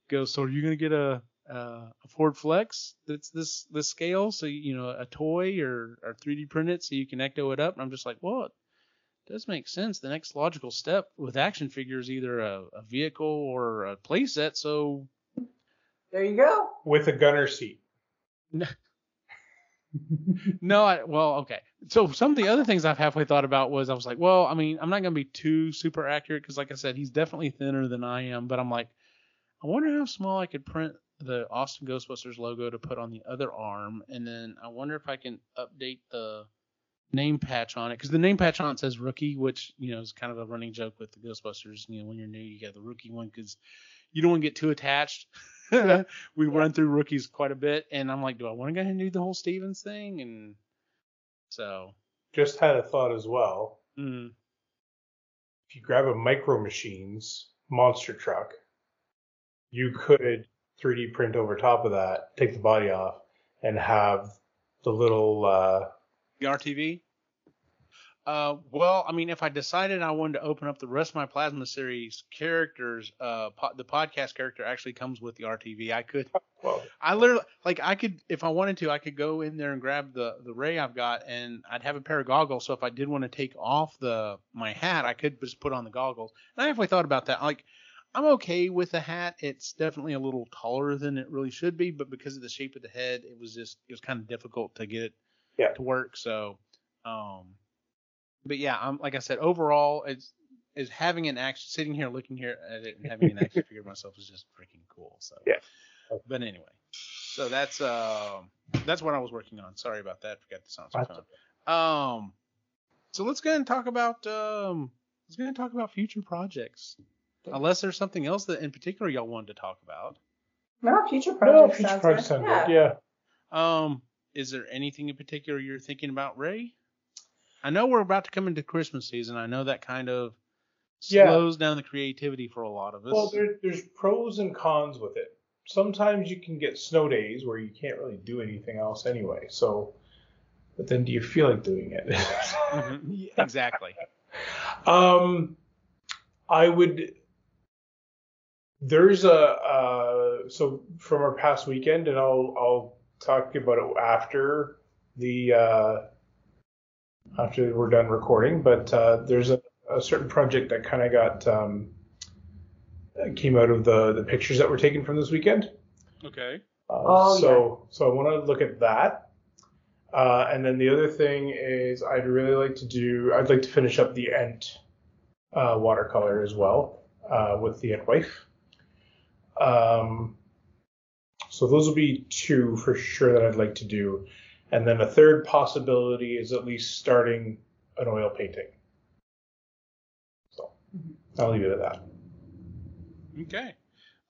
goes, "So are you gonna get a uh, a Ford Flex that's this this scale, so you know a toy or or 3D print it so you can ecto it up. And I'm just like, well, it does make sense. The next logical step with action figures either a, a vehicle or a playset. So There you go. With a gunner seat. *laughs* no, I, well, okay. So some of the other things I've halfway thought about was I was like, well, I mean, I'm not gonna be too super accurate because, like I said, he's definitely thinner than I am. But I'm like, I wonder how small I could print the Austin Ghostbusters logo to put on the other arm, and then I wonder if I can update the name patch on it because the name patch on it says rookie, which you know is kind of a running joke with the Ghostbusters. You know, when you're new, you get the rookie one because you don't want to get too attached. *laughs* we run through rookies quite a bit, and I'm like, do I want to go ahead and do the whole Stevens thing? And so, Just had a thought as well. mm, If you grab a Micro Machines monster truck, you could 3D print over top of that, take the body off, and have the little uh, the RTV. Uh, well, I mean, if I decided I wanted to open up the rest of my Plasma series characters, uh, po- the podcast character actually comes with the RTV. I could, well, I literally, like, I could, if I wanted to, I could go in there and grab the the ray I've got, and I'd have a pair of goggles. So if I did want to take off the my hat, I could just put on the goggles. And I halfway thought about that. Like, I'm okay with the hat. It's definitely a little taller than it really should be, but because of the shape of the head, it was just it was kind of difficult to get it Yeah. to work. So, um, but yeah, I'm like I said, overall, it's is having an action sitting here looking here at it and having an action *laughs* figure myself is just freaking cool. So Yeah. But anyway, so that's um that's what I was working on. Sorry about that. Forgot the sound That's phone. Um, so let's go ahead and talk about um let's go ahead and talk about future projects. Unless there's something else that in particular y'all wanted to talk about. No, future projects. no, future projects sound yeah. good. Yeah. Um, is there anything in particular you're thinking about, Ray? I know we're about to come into Christmas season. I know that kind of Yeah. slows down the creativity for a lot of us. Well, there, there's pros and cons with it. Sometimes you can get snow days where you can't really do anything else anyway. So, but then do you feel like doing it? Mhm. Yeah, *laughs* exactly. Um, I would. There's a uh, so from our past weekend, and I'll I'll talk about it after the uh, after we're done recording. But uh, there's a, a certain project that kind of got um, came out of the the pictures that were taken from this weekend. Okay. Uh, Oh, so so I want to look at that. Uh, and then the other thing is I'd really like to do I'd like to finish up the Ent uh, watercolor as well uh, with the Ent wife. Um, so those will be two for sure that I'd like to do. And then a third possibility is at least starting an oil painting. So I'll leave it at that. Okay.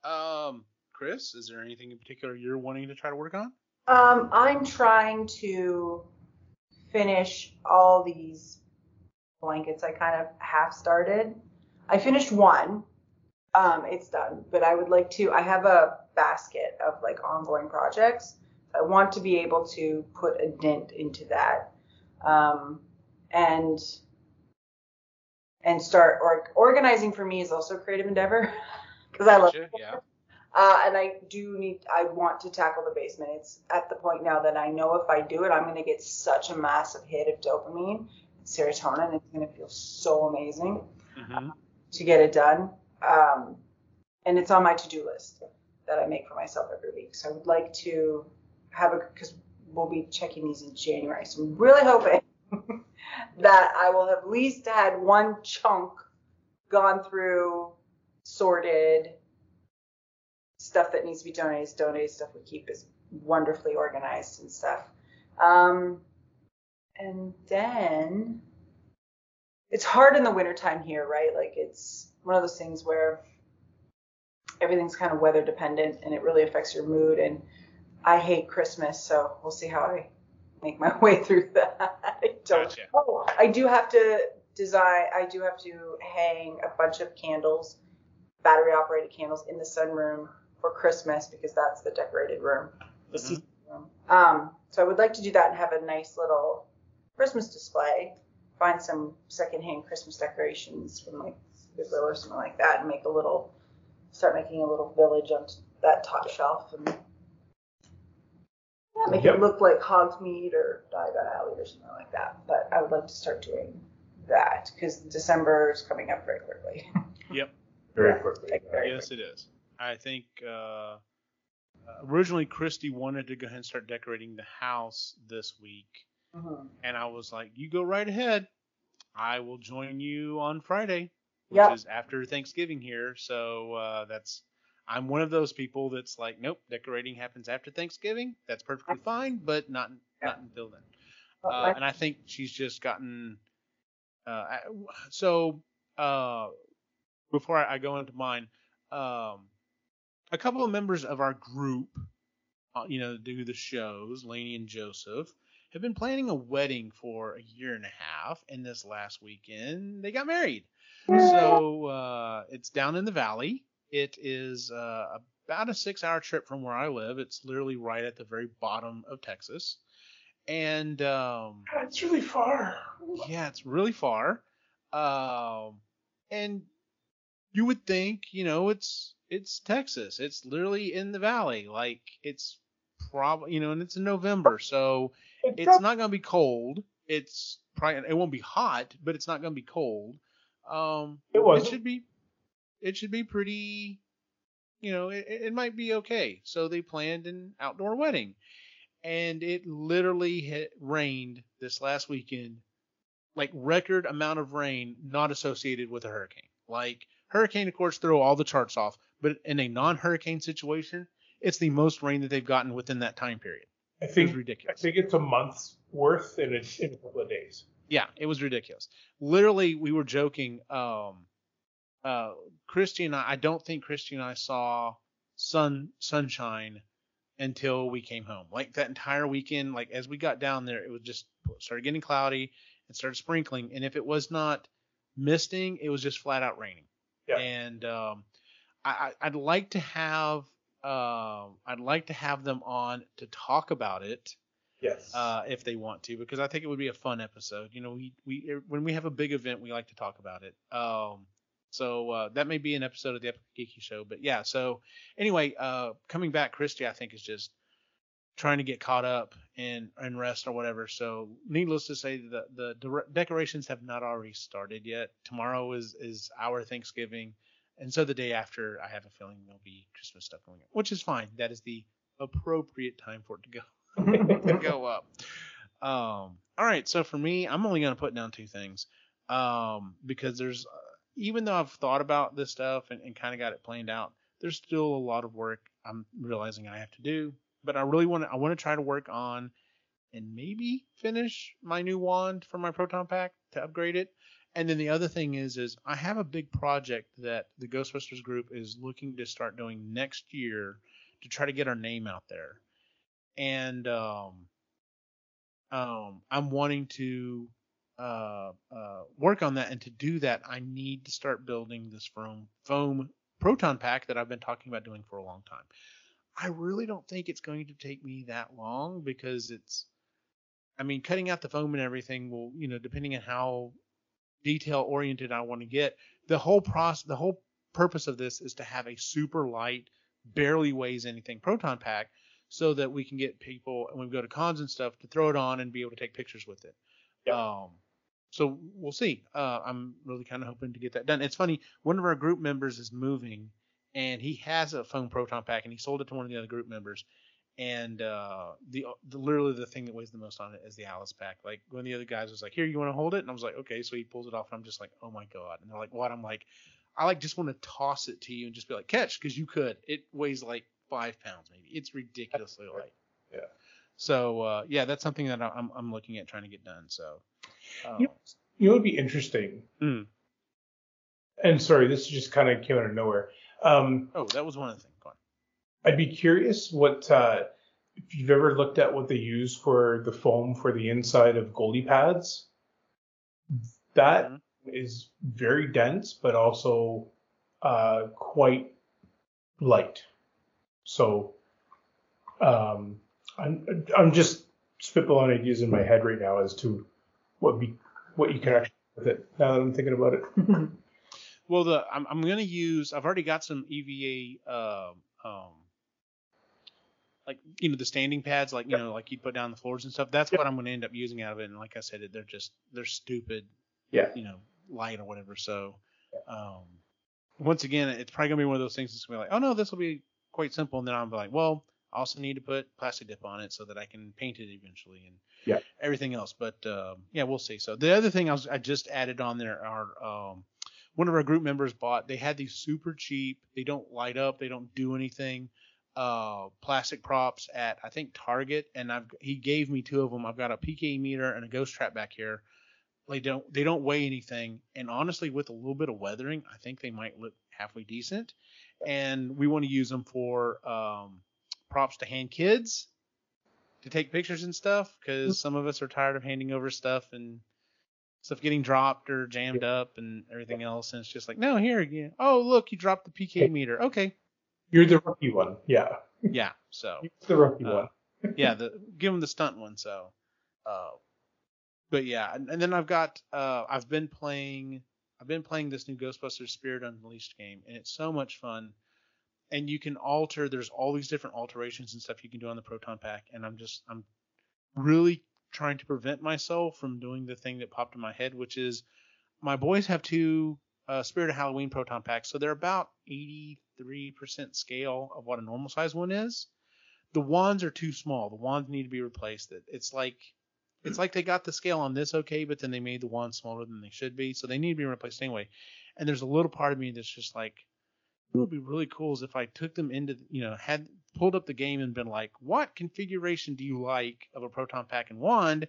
Um, Chris, is there anything in particular you're wanting to try to work on? Um, I'm trying to finish all these blankets I kind of half started. I finished one. Um, it's done, but I would like to. I have a basket of like ongoing projects. I want to be able to put a dent into that, um, and and start or organizing for me is also a creative endeavor *laughs* because I love Gotcha, Yeah. uh, and I do need, I want to tackle the basement. It's at the point now that I know if I do it, I'm going to get such a massive hit of dopamine, serotonin. It's going to feel so amazing hmm to get it done. Um, and it's on my to do list that I make for myself every week. So I would like to have a, because we'll be checking these in January. So I'm really hoping *laughs* that I will have at least had one chunk gone through, sorted, stuff that needs to be donated is donated, stuff we keep is wonderfully organized and stuff. Um, and then it's hard in the wintertime here, right? Like it's one of those things where everything's kind of weather dependent and it really affects your mood. And I hate Christmas, so we'll see how I make my *laughs* way through that. I don't Gotcha. know. I do have to design, I do have to hang a bunch of candles, battery operated candles in the sunroom for Christmas because that's the decorated room, the Mhm. season room. Um, so I would like to do that and have a nice little Christmas display. Find some secondhand Christmas decorations from like Goodwill or something like that, and make a little, start making a little village on that top shelf and Yeah, make Yep. it look like Hogsmeade or Diagon Alley or something like that. But I would like to start doing that because December is coming up very quickly. *laughs* Yep. Very Yeah. quickly. Like, very Yes, it is. I think uh, uh, originally Christy wanted to go ahead and start decorating the house this week, Mhm. and I was like, "You go right ahead. I will join you on Friday, which Yep. is after Thanksgiving here." So uh, that's I'm one of those people that's like, "Nope, decorating happens after Thanksgiving. That's perfectly fine, but not not until then." Uh, and I think she's just gotten. Uh, so uh, before I, I go into mine, um, a couple of members of our group, uh, you know, do the shows, Laney and Joseph, have been planning a wedding for a year and a half, and this last weekend they got married. So uh, it's down in the valley. It is uh, about a six-hour trip from where I live. It's literally right at the very bottom of Texas, and um, That's really far. yeah, it's really far. Um, and you would think, you know, it's it's Texas. It's literally in the valley. Like it's probably, you know, and it's in November, so it's not gonna be cold. It's probably it won't be hot, but it's not gonna be cold. Um, It wasn't. should be. It should be pretty. You know, it, it might be okay. So they planned an outdoor wedding, and it literally hit, rained this last weekend, like record amount of rain not associated with a hurricane. Like hurricane, of course, throw all the charts off, but in a non-hurricane situation, it's the most rain that they've gotten within that time period. I It was think I think it's a month's worth in a, in a couple of days. Yeah, it was ridiculous. Literally, we were joking. Um, uh, Christy and I, I don't think Christy and I saw sun sunshine until we came home. Like that entire weekend, like as we got down there, it was just started getting cloudy and started sprinkling. And if it was not misting, it was just flat out raining. Yeah. And um, I, I, I'd like to have um, I'd like to have them on to talk about it Yes. uh, if they want to, because I think it would be a fun episode. You know, we we er, when we have a big event, we like to talk about it. Um, so uh, that may be an episode of the Epic Geeky Show. But yeah, so anyway, uh, coming back, Christy, I think is just trying to get caught up and and rest or whatever. So needless to say, the the de- decorations have not already started yet. Tomorrow is is our Thanksgiving, and so the day after, I have a feeling there'll be Christmas stuff going on, which is fine. That is the appropriate time for it to go to *laughs* *laughs* go up. Um, all right, so for me, I'm only gonna put down two things, um, because there's uh, even though I've thought about this stuff and, and kind of got it planned out, there's still a lot of work I'm realizing I have to do. But I really want to I want to try to work on and maybe finish my new wand for my proton pack to upgrade it. And then the other thing is is I have a big project that the Ghostbusters group is looking to start doing next year to try to get our name out there. And um um I'm wanting to uh uh work on that and to do that I need to start building this foam foam proton pack that I've been talking about doing for a long time. I really don't think it's going to take me that long because it's I mean cutting out the foam and everything will, you know, depending on how detail oriented I want to get, the whole process the whole purpose of this is to have a super light, barely weighs anything proton pack so that we can get people when we go to cons and stuff to throw it on and be able to take pictures with it. Yep. Um so we'll see. Uh, I'm really kind of hoping to get that done. It's funny, one of our group members is moving and he has a foam proton pack and he sold it to one of the other group members. And uh, the, the literally the thing that weighs the most on it is the ALICE pack. Like one of the other guys was like, "Here, you want to hold it?" And I was like, "Okay." So he pulls it off, and I'm just like, "Oh my god!" And they're like, "What?" I'm like, "I like just want to toss it to you and just be like, catch, because you could. It weighs like five pounds, maybe. It's ridiculously light." Yeah. So uh, yeah, that's something that I'm I'm looking at trying to get done. So. Uh, You- You know, it'd be interesting. Mm. And sorry, this just kind of came out of nowhere. Um, oh, that was one of the things. Go on. I'd be curious what uh, if you've ever looked at what they use for the foam for the inside of goalie pads. That Mhm. is very dense, but also uh, quite light. So um, I'm I'm just spitballing ideas in my head right now as to what be what you can actually do with it. Now that I'm thinking about it. *laughs* Well, the I'm I'm gonna use. I've already got some EVA um, um, like you know the standing pads, like you know like you put down the floors and stuff. That's Yep. what I'm going to end up using out of it. And like I said, they're just they're stupid, Yeah. you know, light or whatever. So, um, once again, it's probably gonna be one of those things that's gonna be like, oh no, this will be quite simple, and then I'm like, well, I also need to put Plasti Dip on it so that I can paint it eventually and Yeah. everything else. But um, yeah, we'll see. So the other thing I was I just added on there are um, one of our group members bought. They had these super cheap. They don't light up. They don't do anything. Uh, plastic props at I think Target, and I've he gave me two of them. I've got a PK meter and a ghost trap back here. They don't they don't weigh anything, and honestly, with a little bit of weathering, I think they might look halfway decent. And we want to use them for um, props to hand kids to take pictures and stuff because some of us are tired of handing over stuff and stuff getting dropped or jammed up and everything else. And it's just like, no, here again. Oh, look, you dropped the PK meter. Okay. You're the rookie one. Yeah. *laughs* Yeah. So, You're the rookie Uh, one. *laughs* yeah, the give them the stunt one. So, uh, but yeah, and, and then I've got uh, I've been playing I've been playing this new Ghostbusters Spirit Unleashed game, and it's so much fun. And you can alter. There's all these different alterations and stuff you can do on the proton pack, and I'm just I'm really trying to prevent myself from doing the thing that popped in my head, which is my boys have two uh, Spirit of Halloween proton packs, so they're about 83% scale of what a normal size one is the wands are too small. The wands need to be replaced. It's like it's like they got the scale on this okay, but then they made the wands smaller than they should be, so they need to be replaced anyway. And there's a little part of me that's just like, it would be really cool is if I took them into, you know, had pulled up the game and been like, what configuration do you like of a proton pack and wand,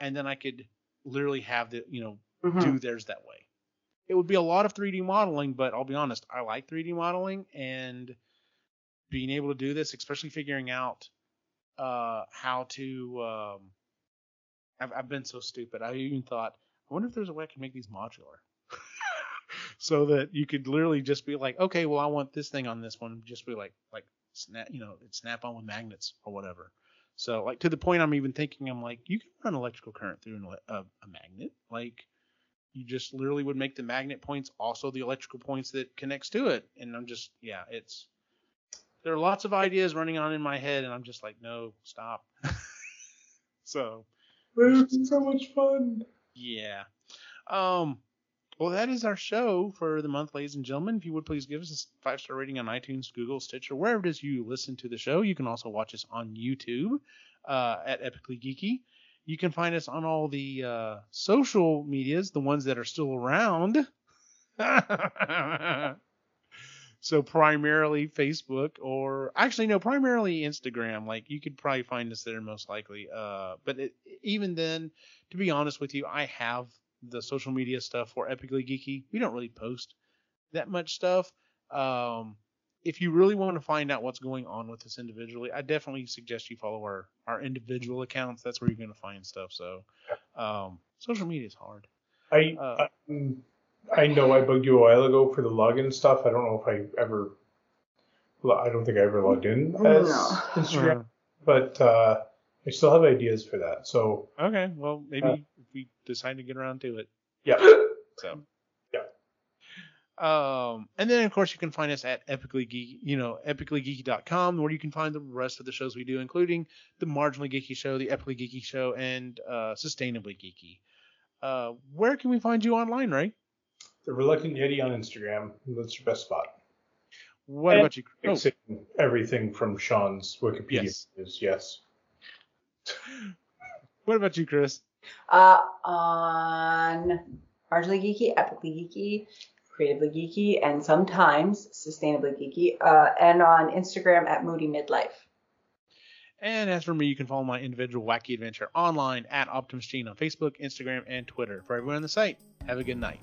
and then I could literally have the, you know, Mhm. do theirs that way. It would be a lot of 3D modeling, but I'll be honest, I like 3D modeling and being able to do this, especially figuring out uh, how to. Um, I've, I've been so stupid. I even thought, I wonder if there's a way I can make these modular. *laughs* so that you could literally just be like, okay, well, I want this thing on this one. Just be like, like snap, you know, snap on with magnets or whatever. So like to the point I'm even thinking, I'm like, you can run electrical current through an, a, a magnet. Like you just literally would make the magnet points also the electrical points that connects to it. And I'm just, yeah, it's, there are lots of ideas running on in my head and I'm just like, no, stop. *laughs* so It's so much fun. yeah. Um, well, that is our show for the month, ladies and gentlemen. If you would please give us a five star rating on iTunes, Google, Stitcher, wherever it is you listen to the show. You can also watch us on YouTube uh, at Epically Geeky. You can find us on all the uh, social medias, the ones that are still around. *laughs* so primarily Facebook or actually no, primarily Instagram. Like you could probably find us there most likely. Uh, but it, even then, to be honest with you, I have the social media stuff for Epically Geeky. We don't really post that much stuff. Um, if you really want to find out what's going on with us individually, I definitely suggest you follow our, our individual accounts. That's where you're going to find stuff. So, um, social media is hard. I Uh, um, I know I bugged you a while ago for the login stuff. I don't know if I ever. I don't think I ever logged in as No. *laughs* Instagram, but uh, I still have ideas for that. So Okay. Well, maybe Uh, if we decide to get around to it. yeah, So. *laughs* Yeah. Um, and then of course you can find us at epically geeky, you know, epicallygeeky.com, where you can find the rest of the shows we do, including the marginally geeky show, the epically geeky show, and uh, sustainably geeky. Uh, where can we find you online, Ray? The Reluctant Yeti on Instagram. That's your best spot. What And about you? Oh, Fixing everything from Sean's Wikipedia Yes. is yes. *laughs* what about you, Chris? Uh, on marginally geeky, epically geeky, creatively geeky, and sometimes sustainably geeky, uh, and on Instagram at Moody Midlife. And as for me, you can follow my individual wacky adventure online at Optimus Gene on Facebook, Instagram, and Twitter. For everyone on the site, have a good night.